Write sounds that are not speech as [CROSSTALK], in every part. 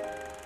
Thank you.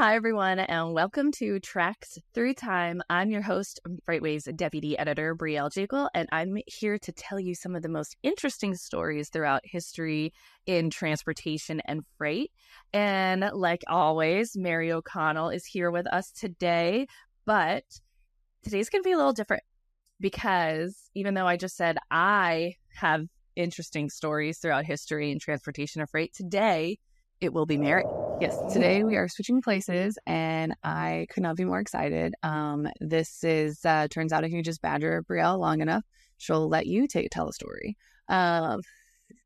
Hi, everyone, and welcome to Tracks Through Time. I'm your host, FreightWaves Deputy Editor Brielle Jekyll, and I'm here to tell you some of the most interesting stories throughout history in transportation and freight. And like always, Mary O'Connell is here with us today, but today's going to be a little different because even though I just said I have interesting stories throughout history in transportation and freight, today it will be Mary. Yes, today we are switching places, and I could not be more excited. Um, this is uh, turns out if you just badger Brielle long enough, she'll let you take tell a story. Um,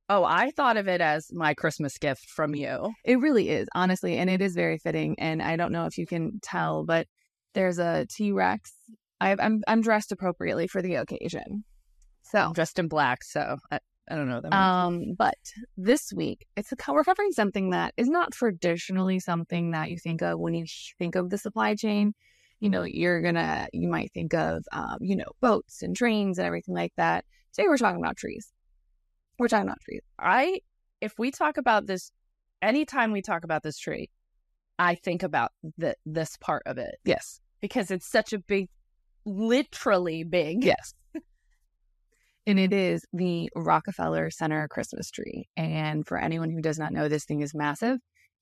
oh, I thought of it as my Christmas gift from you. It really is, honestly, and it is very fitting. And I don't know if you can tell, but there's a T Rex. I'm I'm dressed appropriately for the occasion. So I'm dressed in black, so I, don't know that. Um, but this week, it's a, we're covering something that is not traditionally something that you think of when you think of the supply chain. You know, you're gonna, you might think of, um, you know, boats and trains and everything like that. Today, we're talking about trees. We're talking about trees. I, if we talk about this, anytime we talk about this tree, I think about the this part of it. Yes, because it's such a big, literally big. Yes and it is the Rockefeller Center Christmas tree. And for anyone who does not know, this thing is massive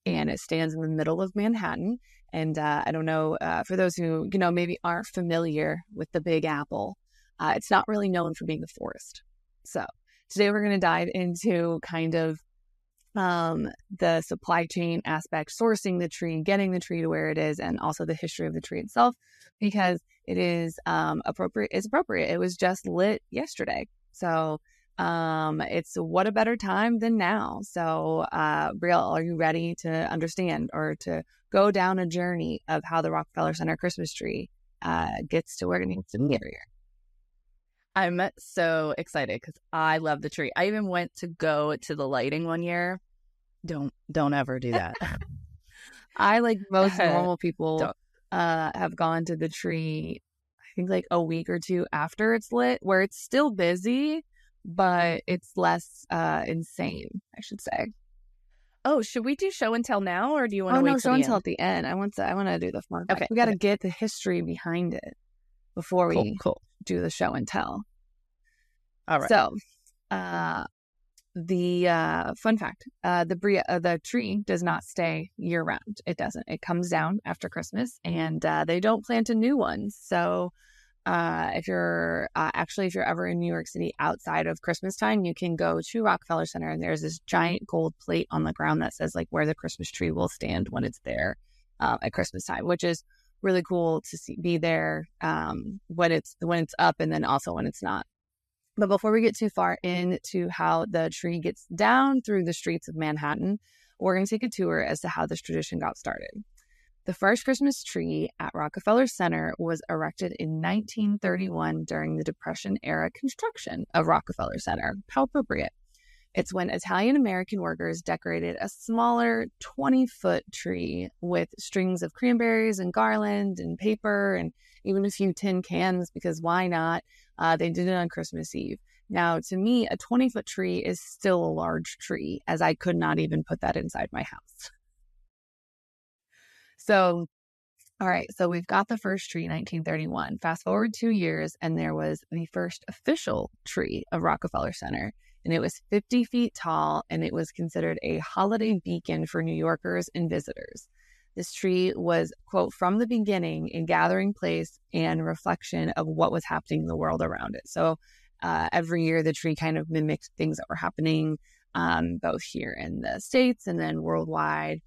and it stands in the middle of Manhattan. And uh, I don't know, uh, for those who, you know, maybe aren't familiar with the Big Apple, uh, it's not really known for being a forest. So today we're going to dive into kind of um, the supply chain aspect, sourcing the tree, getting the tree to where it is, and also the history of the tree itself, because it is um, appropriate. It's appropriate. It was just lit yesterday, so um, it's what a better time than now. So, uh, Brielle, are you ready to understand or to go down a journey of how the Rockefeller Center Christmas tree uh, gets to where it needs to be every year? I'm so excited because I love the tree. I even went to go to the lighting one year. Don't don't ever do that. [LAUGHS] I like most [LAUGHS] normal people uh, have gone to the tree. I think like a week or two after it's lit, where it's still busy, but it's less uh, insane. I should say. Oh, should we do show and tell now, or do you want to oh, no, show and tell at the end? I want to. I want to do the fun. Okay, we got to okay. get the history behind it before we cool, cool. do the show and tell. All right. So, uh, the uh, fun fact: uh, the bria, uh, the tree does not stay year round. It doesn't. It comes down after Christmas, and uh, they don't plant a new one. So, uh, if you're uh, actually if you're ever in New York City outside of Christmas time, you can go to Rockefeller Center, and there's this giant gold plate on the ground that says like where the Christmas tree will stand when it's there at Christmas time, which is really cool to see be there um, when it's when it's up and then also when it's not. But before we get too far into how the tree gets down through the streets of Manhattan, we're going to take a tour as to how this tradition got started. The first Christmas tree at Rockefeller Center was erected in 1931 during the Depression era construction of Rockefeller Center. How appropriate. It's when Italian American workers decorated a smaller 20 foot tree with strings of cranberries and garland and paper and even a few tin cans because why not? Uh, they did it on Christmas Eve. Now, to me, a 20 foot tree is still a large tree, as I could not even put that inside my house. [LAUGHS] So, all right, so we've got the first tree, 1931. Fast forward two years, and there was the first official tree of Rockefeller Center and it was 50 feet tall and it was considered a holiday beacon for New Yorkers and visitors. This tree was, quote, from the beginning a gathering place and reflection of what was happening in the world around it. So uh, every year the tree kind of mimicked things that were happening um, both here in the States and then worldwide.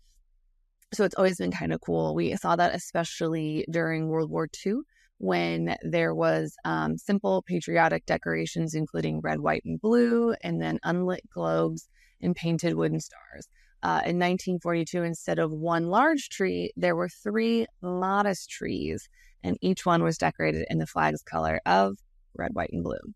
So it's always been kind of cool. We saw that especially during World War II when there was um, simple patriotic decorations, including red, white, and blue, and then unlit globes and painted wooden stars. Uh, in 1942, instead of one large tree, there were three modest trees, and each one was decorated in the flag's color of red, white, and blue.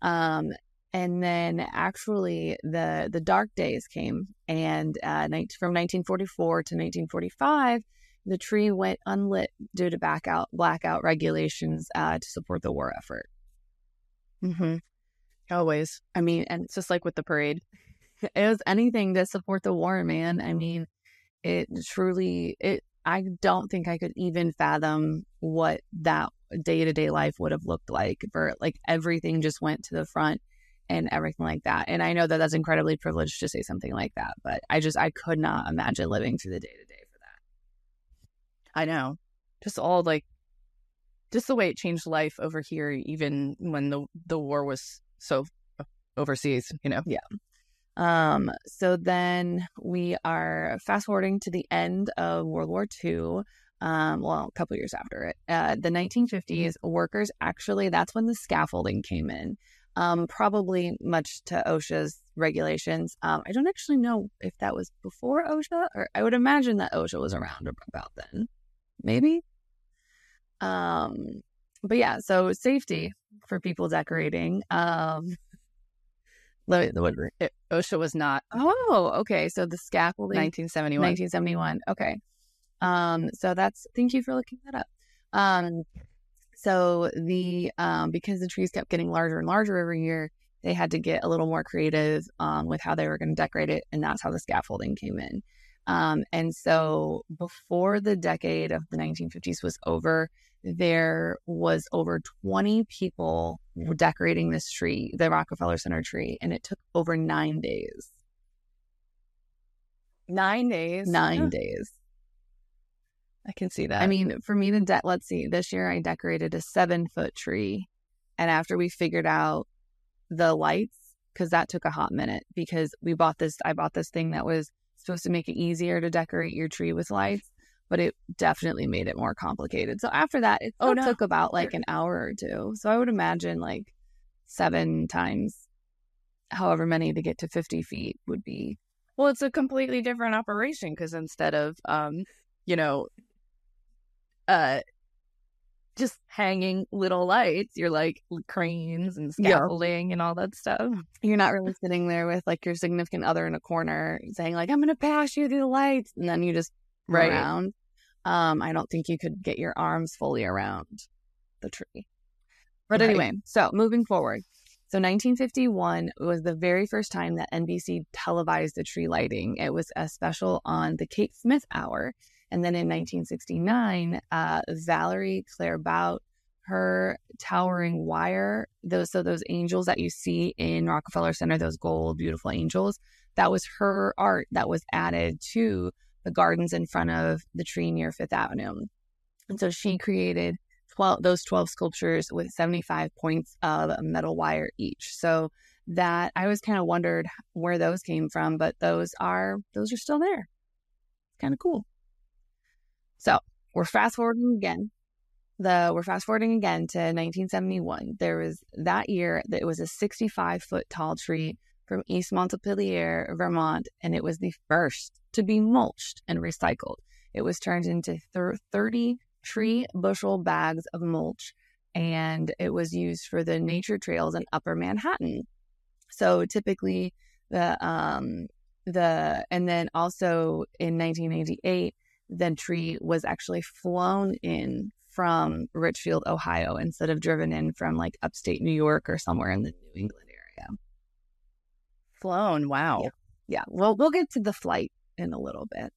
Um, and then actually the the dark days came, and uh, from 1944 to 1945, the tree went unlit due to blackout blackout regulations uh, to support the war effort. Mm-hmm. Always. I mean, and it's just like with the parade. [LAUGHS] It was anything to support the war, man. I mean, it truly it I don't think I could even fathom what that day to day life would have looked like for like everything just went to the front and everything like that. And I know that that's incredibly privileged to say something like that, but I just I could not imagine living through the day to day. I know. Just all like just the way it changed life over here even when the the war was so overseas, you know. Yeah. Um, so then we are fast forwarding to the end of World War II. Um, well, a couple years after it, uh, the 1950s, workers actually, that's when the scaffolding came in. Um, probably much to OSHA's regulations. Um, I don't actually know if that was before OSHA, or I would imagine that OSHA was around about then. Maybe. Um, but yeah, so safety for people decorating. Um, let me, it, OSHA was not. Oh, okay. So the scaffolding. 1971. 1971. Okay. Um, so that's, thank you for looking that up. Um, so the, um, because the trees kept getting larger and larger every year, they had to get a little more creative, um, with how they were going to decorate it. And that's how the scaffolding came in. Um, and so before the decade of the 1950s was over, there was over 20 people decorating this tree, the Rockefeller Center tree, and it took over nine days. Nine days? Nine [GASPS] days. I can see that. I mean, for me to de- let's see, this year I decorated a seven foot tree, and after we figured out the lights, because that took a hot minute, because we bought this, I bought this thing that was supposed to make it easier to decorate your tree with lights but it definitely made it more complicated. So after that, it oh, no. took about like an hour or two. So I would imagine like seven times however many to get to 50 feet would be. Well, it's a completely different operation because instead of, um, you know, uh, just hanging little lights, you're like cranes and scaffolding yeah. and all that stuff. You're not really sitting there with like your significant other in a corner saying like, I'm going to pass you through the lights. And then you just right. around um, I don't think you could get your arms fully around the tree. But right. anyway, so moving forward. So 1951 was the very first time that NBC televised the tree lighting. It was a special on the Kate Smith Hour. And then in 1969, uh, Valerie Clarebout, her towering wire, those so those angels that you see in Rockefeller Center, those gold, beautiful angels, that was her art that was added to the gardens in front of the tree near Fifth Avenue. And so she created 12 those 12 sculptures with 75 points of metal wire each. So that I always kind of wondered where those came from, but those are those are still there. Kind of cool. So we're fast forwarding again. The we're fast forwarding again to 1971. There was that year that it was a 65 foot tall tree from East Montpelier, Vermont, and it was the first to be mulched and recycled. It was turned into 30 tree bushel bags of mulch, and it was used for the nature trails in Upper Manhattan. So typically, the um, the and then also in 1988, the tree was actually flown in from Richfield, Ohio, instead of driven in from like upstate New York or somewhere in the New England area flown. Wow. Yeah. yeah. Well, we'll get to the flight in a little bit.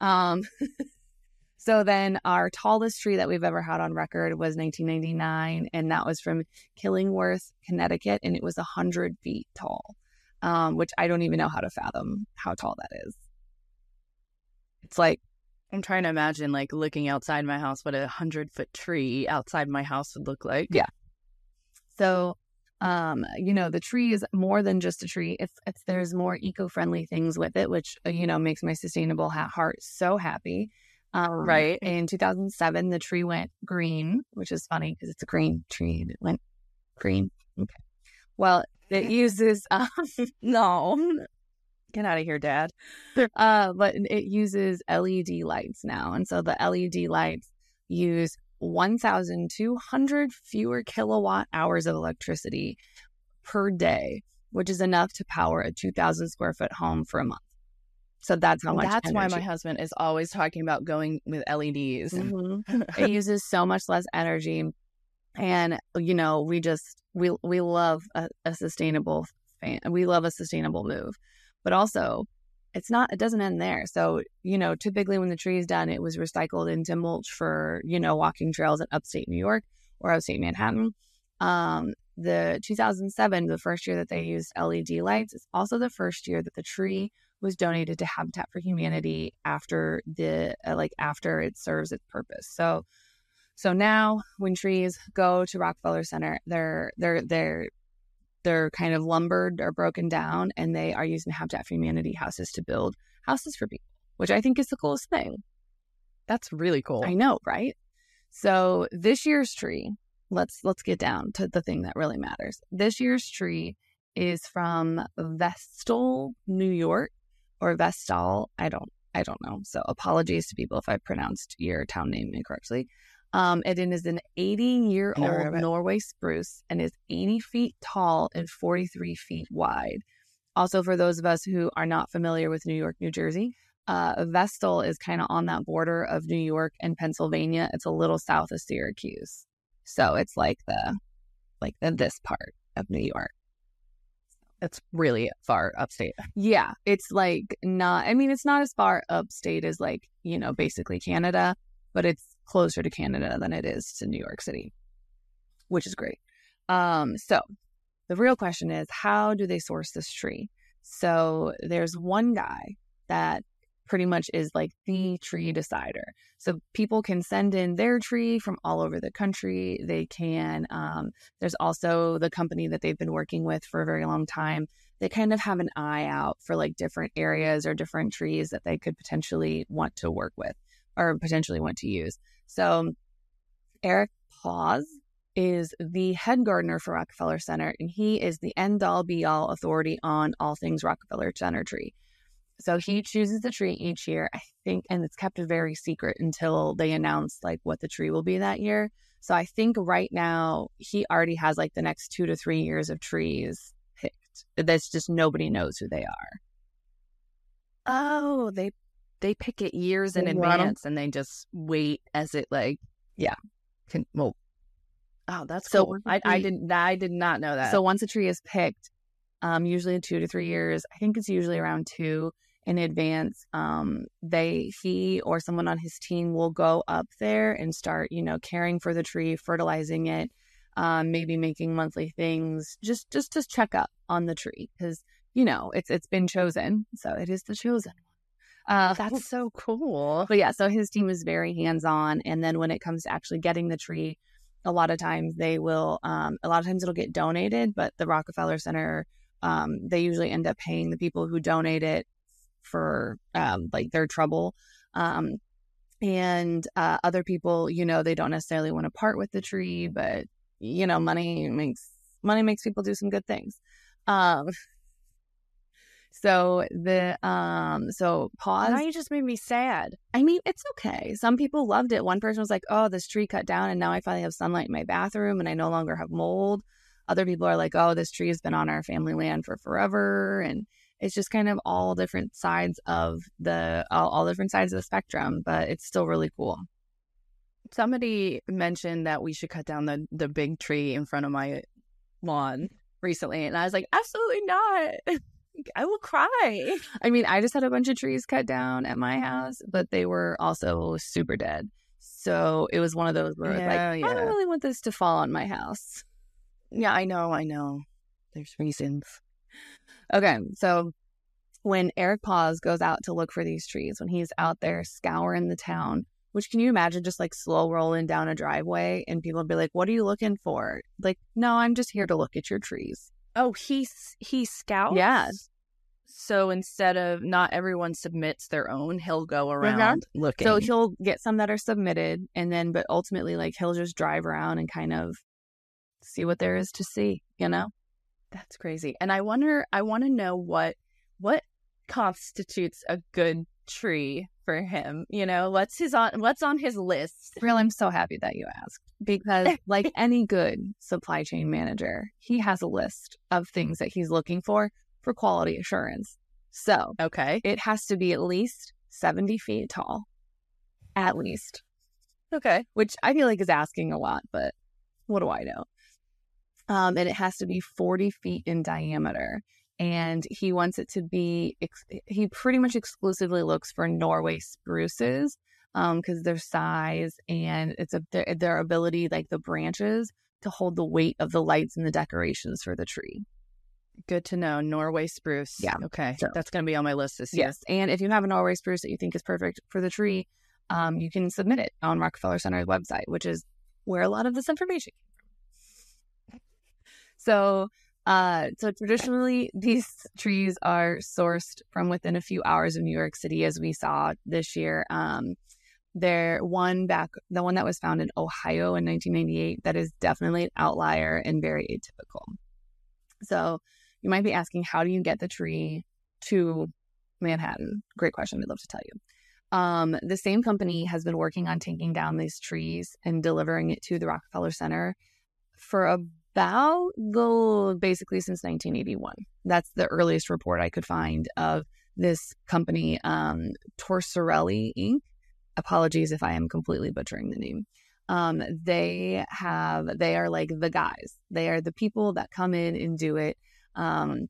Um, [LAUGHS] so then our tallest tree that we've ever had on record was 1999, and that was from Killingworth, Connecticut, and it was 100 feet tall, um, which I don't even know how to fathom how tall that is. It's like I'm trying to imagine like looking outside my house what a hundred foot tree outside my house would look like. Yeah. So um, you know, the tree is more than just a tree. It's, it's there's more eco-friendly things with it, which uh, you know makes my sustainable ha- heart so happy. Um, right. In 2007, the tree went green, which is funny because it's a green tree and it went green. Okay. Well, it uses [LAUGHS] um, no. Get out of here, Dad. Uh, but it uses LED lights now, and so the LED lights use 1,200 fewer kilowatt hours of electricity per day which is enough to power a 2,000 square foot home for a month. So that's how much. That's why my husband is always talking about going with LEDs. Mhm. [LAUGHS] it uses so much less energy, and you know we just we we love a, a sustainable fan. We love a sustainable move, but also it's not. It doesn't end there. So you know, typically when the tree is done, it was recycled into mulch for you know walking trails in upstate New York or upstate Manhattan. Um, the 2007, the first year that they used LED lights, is also the first year that the tree was donated to Habitat for Humanity after the uh, like after it serves its purpose. So so now when trees go to Rockefeller Center, they're they're they're they're kind of lumbered or broken down and they are using Habitat for Humanity houses to build houses for people, which I think is the coolest thing. That's really cool. I know, right? So this year's tree, let's let's get down to the thing that really matters. This year's tree is from Vestal, New York, or Vestal. I don't I don't know. So apologies to people if I pronounced your town name incorrectly. Um, it is an 80 year I never heard old. Norway spruce and is 80 feet tall and 43 feet wide. Also, for those of us who are not familiar with New York, New Jersey, uh, Vestal is kind of on that border of New York and Pennsylvania. It's a little south of Syracuse, so it's like the like the this part of New York. It's really far upstate. Yeah, it's like not. I mean, it's not as far upstate as like you know basically Canada, but it's closer to Canada than it is to New York City, which is great. Um, so the real question is, how do they source this tree? So there's one guy that pretty much is like the tree decider. So people can send in their tree from all over the country. They can, um, there's also the company that they've been working with for a very long time. They kind of have an eye out for like different areas or different trees that they could potentially want to work with or potentially want to use. So Erik Pauzé is the head gardener for Rockefeller Center, and he is the end all be all authority on all things Rockefeller Center tree. So he chooses the tree each year, I think, and it's kept very secret until they announce like what the tree will be that year. So I think right now he already has like the next two to three years of trees picked. That's just nobody knows who they are. Oh, they they pick it years in 'em. advance and they just wait as it like Yeah. Can well. Oh, that's So cool. I I didn't I did not know that. So once a tree is picked, um, usually in two to three years, I think it's usually around two in advance. Um, they he or someone on his team will go up there and start, you know, caring for the tree, fertilizing it, um, maybe making monthly things, just just to check up on the tree because you know it's it's been chosen, so it is the chosen. Uh, [LAUGHS] that's so cool. but yeah, so his team is very hands on. And then when it comes to actually getting the tree, a lot of times they will, um, a lot of times it'll get donated, but the Rockefeller Center, um, they usually end up paying the people who donate it for um, like their trouble. Um, and uh, other people, you know, they don't necessarily want to part with the tree, but you know, money makes money makes people do some good things. Um, so the um, so pause. Now you just made me sad. I mean, it's okay. Some people loved it. One person was like, "Oh, this tree cut down, and now I finally have sunlight in my bathroom, and I no longer have mold." Other people are like, "Oh, this tree has been on our family land for forever," and it's just kind of all different sides of the all, all different sides of the spectrum. But it's still really cool. Somebody mentioned that we should cut down the the big tree in front of my lawn recently, and I was like, absolutely not. [LAUGHS] I will cry. [LAUGHS] I mean, I just had a bunch of trees cut down at my house, but they were also super dead. So it was one of those where it's like, Yeah, I don't really want this to fall on my house. Yeah, I know, I know. There's reasons. Okay, so when Erik Pauzé goes out to look for these trees, when he's out there scouring the town, which can you imagine just like slow rolling down a driveway and people be like, What are you looking for? Like, no, I'm just here to look at your trees. Oh, he he scouts. Yeah. So instead of not everyone submits their own, he'll go uh-huh. around looking. So he'll get some that are submitted and then, but ultimately, like, he'll just drive around and kind of see what there is to see, you know? That's crazy. And I wonder I want to know what what constitutes a good tree for him? You know, what's his on what's on his list? Real, I'm so happy that you asked because, [LAUGHS] like any good supply chain manager, he has a list of things that he's looking for for quality assurance. So, Okay. it has to be at least 70 feet tall, at least, Okay. which I feel like is asking a lot, but what do I know? Um, and it has to be 40 feet in diameter. And he wants it to be, ex- he pretty much exclusively looks for Norway spruces because their size and it's a their, their ability, like the branches, to hold the weight of the lights and the decorations for the tree. Good to know. Norway spruce. Yeah. Okay. So- That's going to be on my list this year. Yes. And if you have a Norway spruce that you think is perfect for the tree, um, you can submit it on Rockefeller Center's website, which is where a lot of this information came from. [LAUGHS] So, uh, so traditionally, these trees are sourced from within a few hours of New York City, as we saw this year. Um, there, one back, the one that was found in Ohio in 1998, that is definitely an outlier and very atypical. So, you might be asking, how do you get the tree to Manhattan? Great question. I'd love to tell you. Um, the same company has been working on taking down these trees and delivering it to the Rockefeller Center for about the basically since 1981. That's the earliest report I could find of this company, um, Torsilieri Inc. Apologies if I am completely butchering the name. Um, they have they are like the guys. They are the people that come in and do it. Um,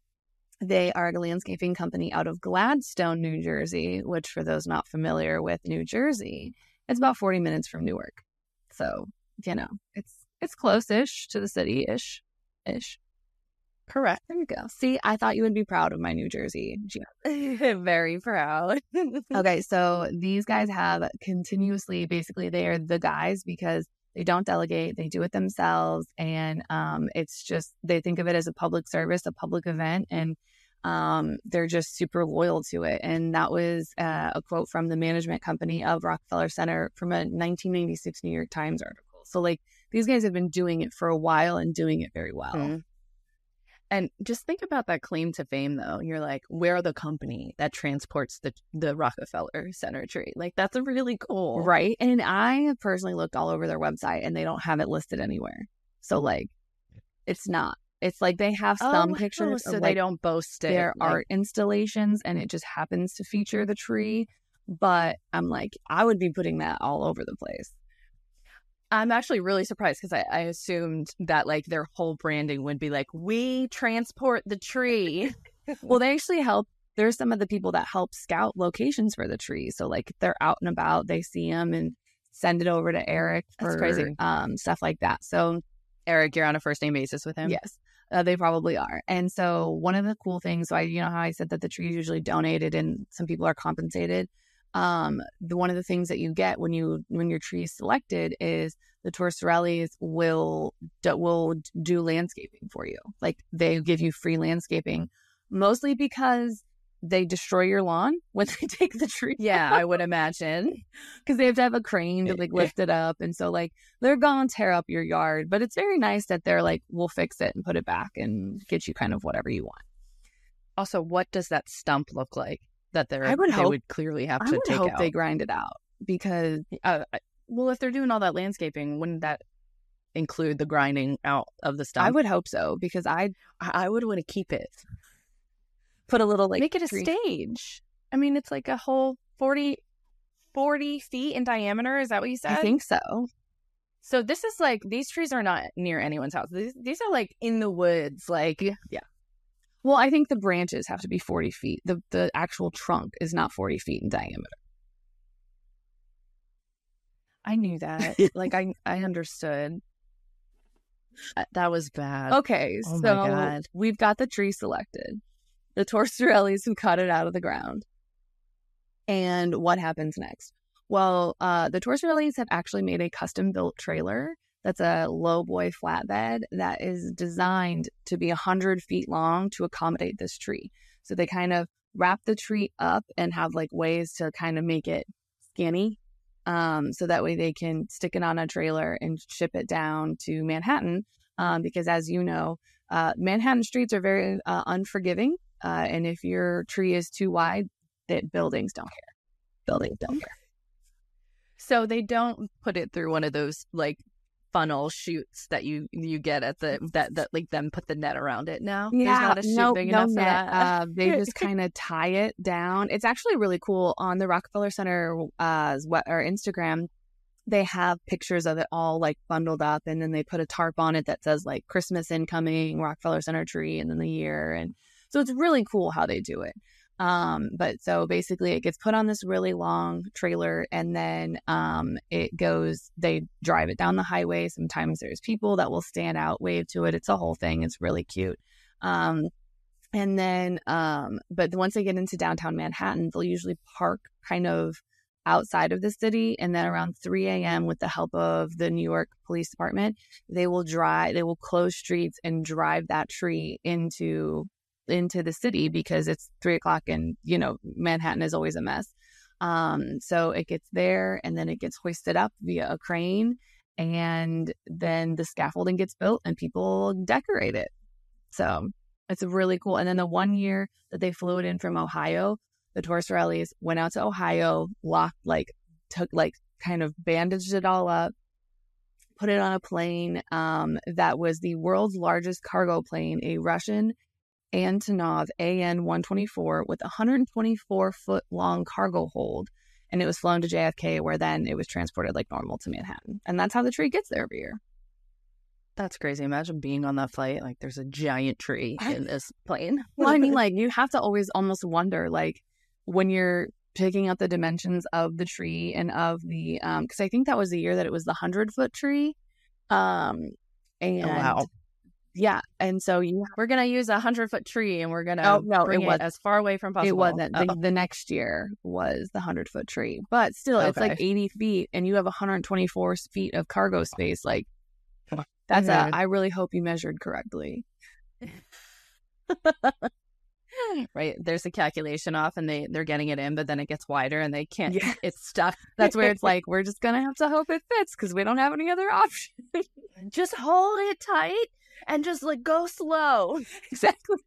they are a landscaping company out of Gladstone, New Jersey, which, for those not familiar with New Jersey, it's about 40 minutes from Newark. So, you know, it's it's close-ish to the city-ish, ish. Correct. There you go. See, I thought you would be proud of my New Jersey. [LAUGHS] [LAUGHS] Very proud. [LAUGHS] Okay, so these guys have continuously, basically, they are the guys because they don't delegate, they do it themselves, and um, it's just they think of it as a public service, a public event, and um, they're just super loyal to it. And that was uh, a quote from the management company of Rockefeller Center from a 1996 New York Times article. So, like, these guys have been doing it for a while and doing it very well. Mhm. And just think about that claim to fame, though. You're like, we're the company that transports the the Rockefeller Center tree. Like, that's really cool, Right. And I personally looked all over their website and they don't have it listed anywhere. So like it's not. It's like they have some Oh, pictures so of they don't boast it. their like- art installations and it just happens to feature the tree. But I'm like, I would be putting that all over the place. I'm actually really surprised because I, I assumed that like their whole branding would be like, we transport the tree. Well, they actually help. There's some of the people that help scout locations for the tree. So like they're out and about, they see them and send it over to Eric That's for crazy. um, stuff like that. So Eric, you're on a first name basis with him. Yes, uh, they probably are. And so one of the cool things, so I, you know how I said that the tree is usually donated and some people are compensated. Um, the one of the things that you get when you when your tree is selected is the Torsilieris will do, will do landscaping for you. Like they give you free landscaping, mostly because they destroy your lawn [LAUGHS] when they take the tree Yeah, I would imagine. [LAUGHS] because they have to have a crane to like lift it up and so like they're gonna tear up your yard but it's very nice that they're like we'll fix it and put it back and get you kind of whatever you want Also, what does that stump look like that they're I would they hope- would clearly have i to would take hope out? they grind it out because uh, well, if they're doing all that landscaping, wouldn't that include the grinding out of the stuff i would hope so because i I, would want to keep it. put a little like Make it a tree- stage. I mean, it's like a whole 40, 40 feet in diameter. Is that what you said? i think so So this is like these trees are not near anyone's house. These these are like in the woods. Like well i think the branches have to be 40 feet the the actual trunk is not 40 feet in diameter I knew that. [LAUGHS] like I I understood. Uh, That was bad. okay Oh so we've got the tree selected the Torsilieris who cut it out of the ground and what happens next well uh, the Torsilieris have actually made a custom built trailer that's a low boy flatbed that is designed to be 100 feet long to accommodate this tree. So they kind of wrap the tree up and have like ways to kind of make it skinny um, so that way they can stick it on a trailer and ship it down to manhattan um, because as you know uh, manhattan streets are very uh, unforgiving uh, and if your tree is too wide that buildings don't care. Buildings down here. So they don't put it through one of those like funnel shoots that you you get at the that that like them put the net around it now. Yeah, There's not a shoot no, big no enough net. that. Uh, [LAUGHS] they just kind of tie it down. It's actually really cool on the Rockefeller Center uh, what or Instagram. They have pictures of it all like bundled up, and then they put a tarp on it that says like Christmas incoming, Rockefeller Center tree, and then the year, and so it's really cool how they do it. Um, but so basically it gets put on this really long trailer and then um it goes they drive it down the highway. Sometimes there's people that will stand out, wave to it. It's a whole thing. It's really cute. Um and then um but once they get into downtown Manhattan, they'll usually park kind of outside of the city and then around 3 a.m with the help of the new york police department they will drive they will close streets and drive that tree into into the city because it's three o'clock and you know manhattan is always a mess. Um so it gets there and then it gets hoisted up via a crane and then the scaffolding gets built and people decorate it. So it's really cool. And then the one year that they flew it in from ohio the Torsilieris went out to ohio locked like took like kind of bandaged it all up put it on a plane. Um, that was the world's largest cargo plane a russian Antonov AN 124 with 124 foot long cargo hold. And it was flown to JFK, where then it was transported like normal to Manhattan. And that's how the tree gets there every year. That's crazy. Imagine being on that flight. Like there's a giant tree in this plane. [LAUGHS] Well, I mean, [LAUGHS] like, you have to always almost wonder, like, when you're picking out the dimensions of the tree and of the, um, because I think that was the year that it was the 100 foot tree. Um, and Oh, wow. Yeah. And so you We're gonna use a hundred foot tree and we're gonna Oh, no, bring it it, as far away from possible. It wasn't. The, Oh. the next year was the 100 foot tree. But still, it's like 80 feet and you have 124 feet of cargo space. Like, [LAUGHS] that's Mhm. a, I really hope you measured correctly. [LAUGHS] right. There's a calculation off and they they're getting it in, but then it gets wider and they can't. Yeah. It's stuck. That's where it's like, we're just going to have to hope it fits because we don't have any other [LAUGHS] option. just hold it tight and just like go slow. [LAUGHS] exactly.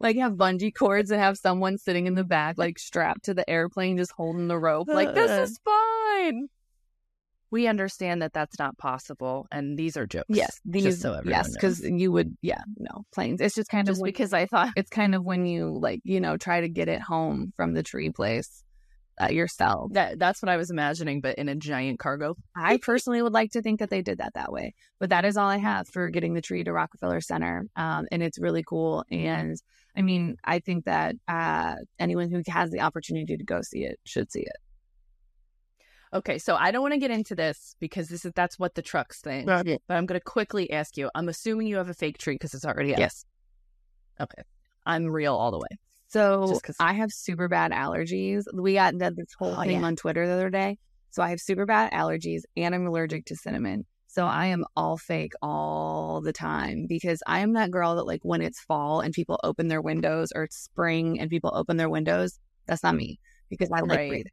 Like, have bungee cords and have someone sitting in the back, like strapped to the airplane, just holding the rope. Like, this uh. is fine. We understand that that's not possible, and these are jokes. Yes. These, just so yes. Because you would, yeah, no, planes. It's just kind of when- because I thought it's kind of when you like you know try to get it home from the tree place uh, yourself that that's what I was imagining, but in a giant cargo. i personally would like to think that they did that that way but that is all i have for getting the tree to rockefeller center um, and it's really cool and i mean i think that uh, anyone who has the opportunity to go see it should see it Okay, so I don't want to get into this because this is that's what the trucks think. But I'm going to quickly ask you. I'm assuming you have a fake tree because it's already out. yes Okay. I'm real all the way. So i have super bad allergies we got that this whole Oh, thing yeah. on twitter the other day so i have super bad allergies and i'm allergic to cinnamon So I am all fake all the time because I am that girl that like when it's fall and people open their windows or it's spring and people open their windows, that's not me because I like Right. breathing.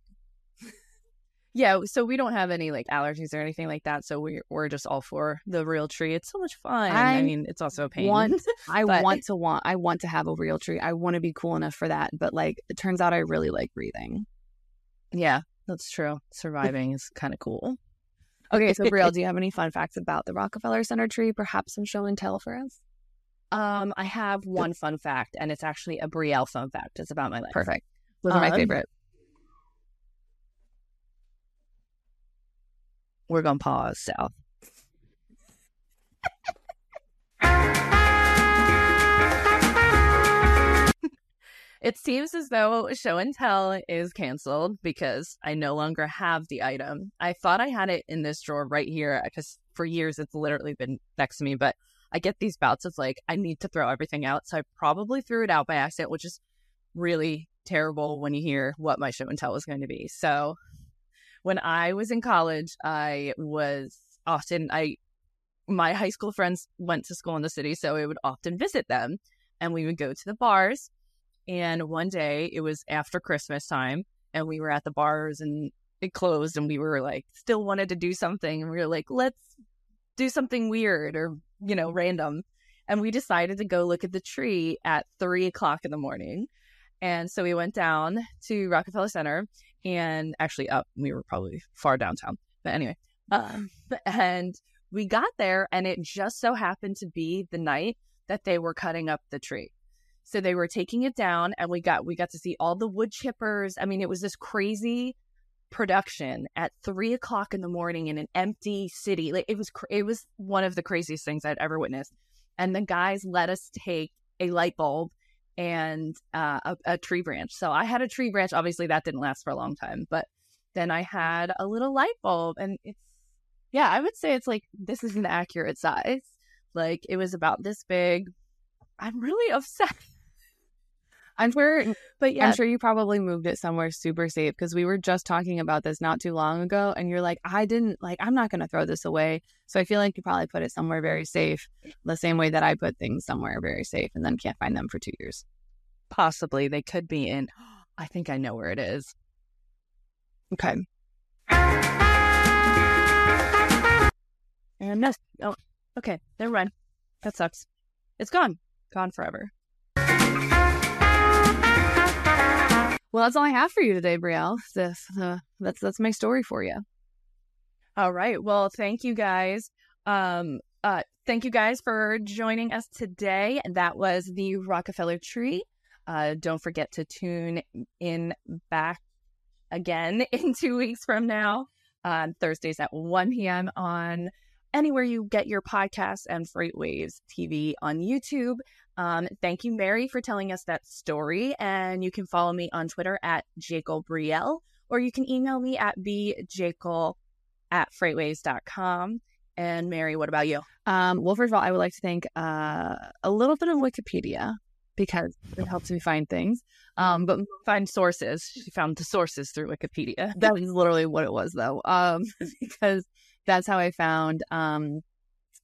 Yeah, so we don't have any like allergies or anything like that. So we're we're just all for the real tree. It's so much fun. I, I mean, it's also a pain. want- I want to want I want to have a real tree. I want to be cool enough for that, but like it turns out I really like breathing. yeah, that's true. Surviving is kind of cool. Okay, so Brielle, [LAUGHS] do you have any fun facts about the Rockefeller Center tree? Perhaps some show and tell for us. Um, I have one fun fact, and it's actually a Brielle fun fact. It's about my life. Perfect. Those are my Um, favorite. We're gonna pause south. [LAUGHS] It seems as though show and tell is canceled because I no longer have the item. I thought I had it in this drawer right here because for years it's literally been next to me, but I get these bouts of like, I need to throw everything out. So I probably threw it out by accident, which is really terrible when you hear what my show and tell was going to be. So when I was in college, I was often, I, my high school friends went to school in the city, so I would often visit them and we would go to the bars. And one day it was after Christmas time and we were at the bars and it closed and we were like, still wanted to do something. And we were like, let's do something weird or, you know, random. And we decided to go look at the tree at three o'clock in the morning. And so we went down to Rockefeller Center and actually up. We were probably far downtown, but anyway. Um, [LAUGHS] and we got there, and it just so happened to be the night that they were cutting up the tree. So they were taking it down, and we got we got to see all the wood chippers. I mean, it was this crazy production at three o'clock in the morning in an empty city. Like it was, it was one of the craziest things I'd ever witnessed. And the guys let us take a light bulb and uh, a, a tree branch. So I had a tree branch. Obviously, that didn't last for a long time, but then I had a little light bulb, and it's yeah, I would say it's like this is an accurate size. Like it was about this big. I'm really upset. [LAUGHS] I'm sure, but yeah, I'm sure you probably moved it somewhere super safe because we were just talking about this not too long ago, and you're like, I didn't like, I'm not going to throw this away. So I feel like you probably put it somewhere very safe, the same way that I put things somewhere very safe and then can't find them for two years. Possibly, they could be in. [GASPS] I think I know where it is. Okay. And no, oh, okay, never mind. That sucks. It's gone, gone forever. Well, that's all I have for you today, Brielle. Uh, that's that's my story for you. All right. Well, thank you guys. Um, uh, thank you guys for joining us today. That was the Rockefeller Tree. Uh, don't forget to tune in back again [LAUGHS] in two weeks from now on Thursdays at 1 p.m. on anywhere you get your podcasts and FreightWaves TV on YouTube. Um, thank you, Mary, for telling us that story. And you can follow me on Twitter at Jekyll Brielle, or you can email me at bjekyll at freightwaves.com. And Mary, what about you? Um, well, first of all, I would like to thank uh, a little bit of Wikipedia because it helps me find things. Um, but find sources. She found the sources through Wikipedia. that was literally what it was, though, um, [LAUGHS] because that's how I found um,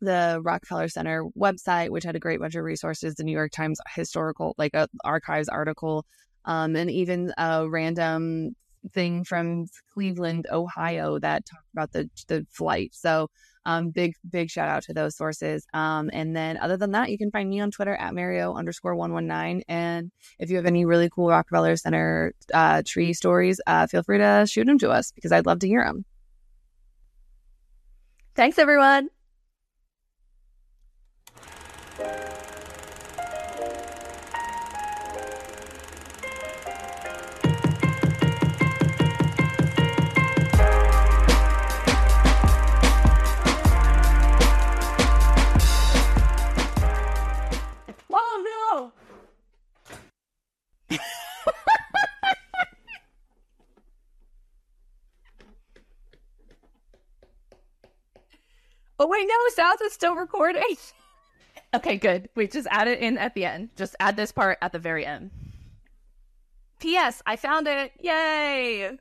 the Rockefeller Center website, which had a great bunch of resources, the New York Times historical, like a archives article, um, and even a random thing from Cleveland, Ohio, that talked about the the flight. So, um, big big shout out to those sources. Um, and then other than that, you can find me on Twitter at Mario underscore one one nine. And if you have any really cool Rockefeller Center uh, tree stories, uh, feel free to shoot them to us because I'd love to hear them. Thanks, everyone. Oh wait, no, South is still recording. [LAUGHS] okay, good. We just add it in at the end. Just add this part at the very end. P.S. I found it. Yay!